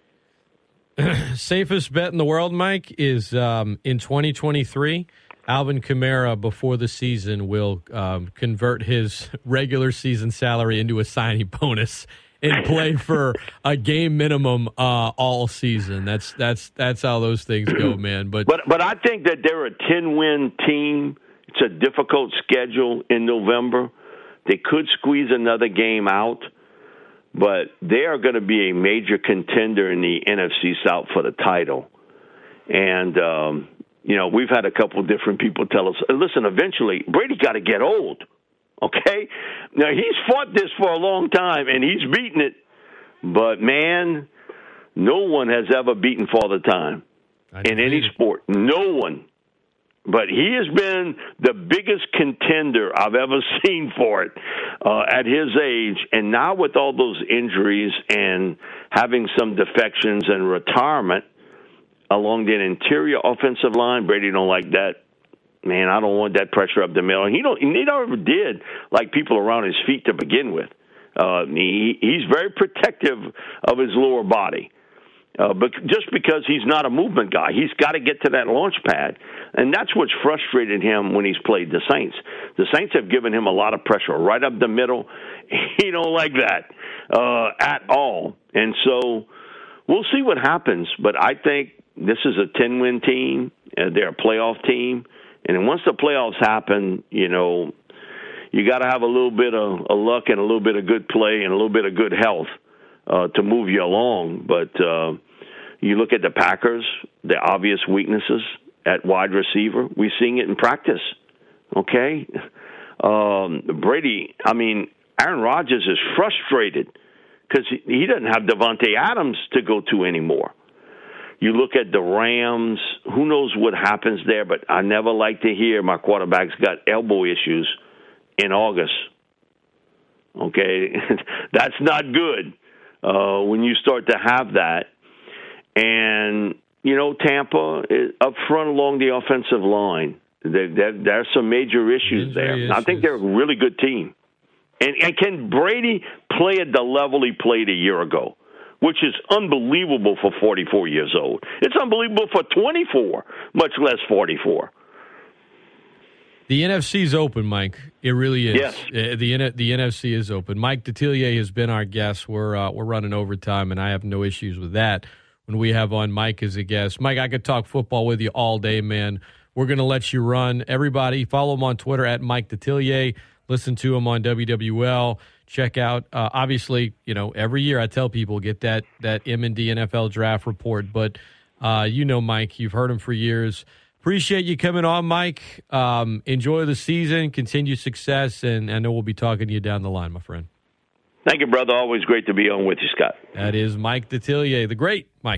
Safest bet in the world, Mike, is um, in 2023. Alvin Kamara, before the season, will um, convert his regular season salary into a signing bonus and play for a game minimum uh, all season. That's that's that's how those things go, man. But But but I think that they're a ten win team. It's a difficult schedule in November. They could squeeze another game out, but they are going to be a major contender in the NFC South for the title. And um, you know, we've had a couple of different people tell us, listen, eventually Brady got to get old. Okay? Now he's fought this for a long time and he's beaten it, but man, no one has ever beaten Father Time. in any sport. No one. But he has been the biggest contender I've ever seen for it uh, at his age. And now, with all those injuries and having some defections and retirement along the interior offensive line, Brady don't like that. Man, I don't want that pressure up the middle. And he don't. He never did like people around his feet to begin with. Uh, he, he's very protective of his lower body. Uh, but just because he's not a movement guy, he's got to get to that launch pad, and that's what's frustrated him when he's played the Saints. The Saints have given him a lot of pressure right up the middle. He don't like that uh, at all, and so we'll see what happens. But I think this is a ten-win team. Uh, they're a playoff team, and once the playoffs happen, you know, you got to have a little bit of, of luck and a little bit of good play and a little bit of good health uh, to move you along. But uh, you look at the Packers, the obvious weaknesses at wide receiver. We're seeing it in practice. Okay, um, Brady. I mean, Aaron Rodgers is frustrated because he doesn't have Davante Adams to go to anymore. You look at the Rams. Who knows what happens there? But I never like to hear my quarterback's got elbow issues in August. Okay, that's not good uh, when you start to have that. And you know, Tampa is up front along the offensive line. There, there, there's some major issues there. Issues. I think they're a really good team. And, and can Brady play at the level he played a year ago? Which is unbelievable for 44 years old. It's unbelievable for 24, much less 44. The NFC is open, Mike. It really is. Yes. Uh, the the NFC is open. Mike Detillier has been our guest. We're uh, we're running overtime, and I have no issues with that. When we have on Mike as a guest, Mike, I could talk football with you all day, man. We're going to let you run. Everybody, follow him on Twitter at Mike Detillier. Listen to him on WWL. Check out. Uh, obviously, you know every year I tell people get that that M and D NFL draft report, but uh, you know Mike, you've heard him for years. Appreciate you coming on, Mike. Um, enjoy the season, continue success, and I know we'll be talking to you down the line, my friend. Thank you, brother. Always great to be on with you, Scott. That is Mike Detillier, the great Mike.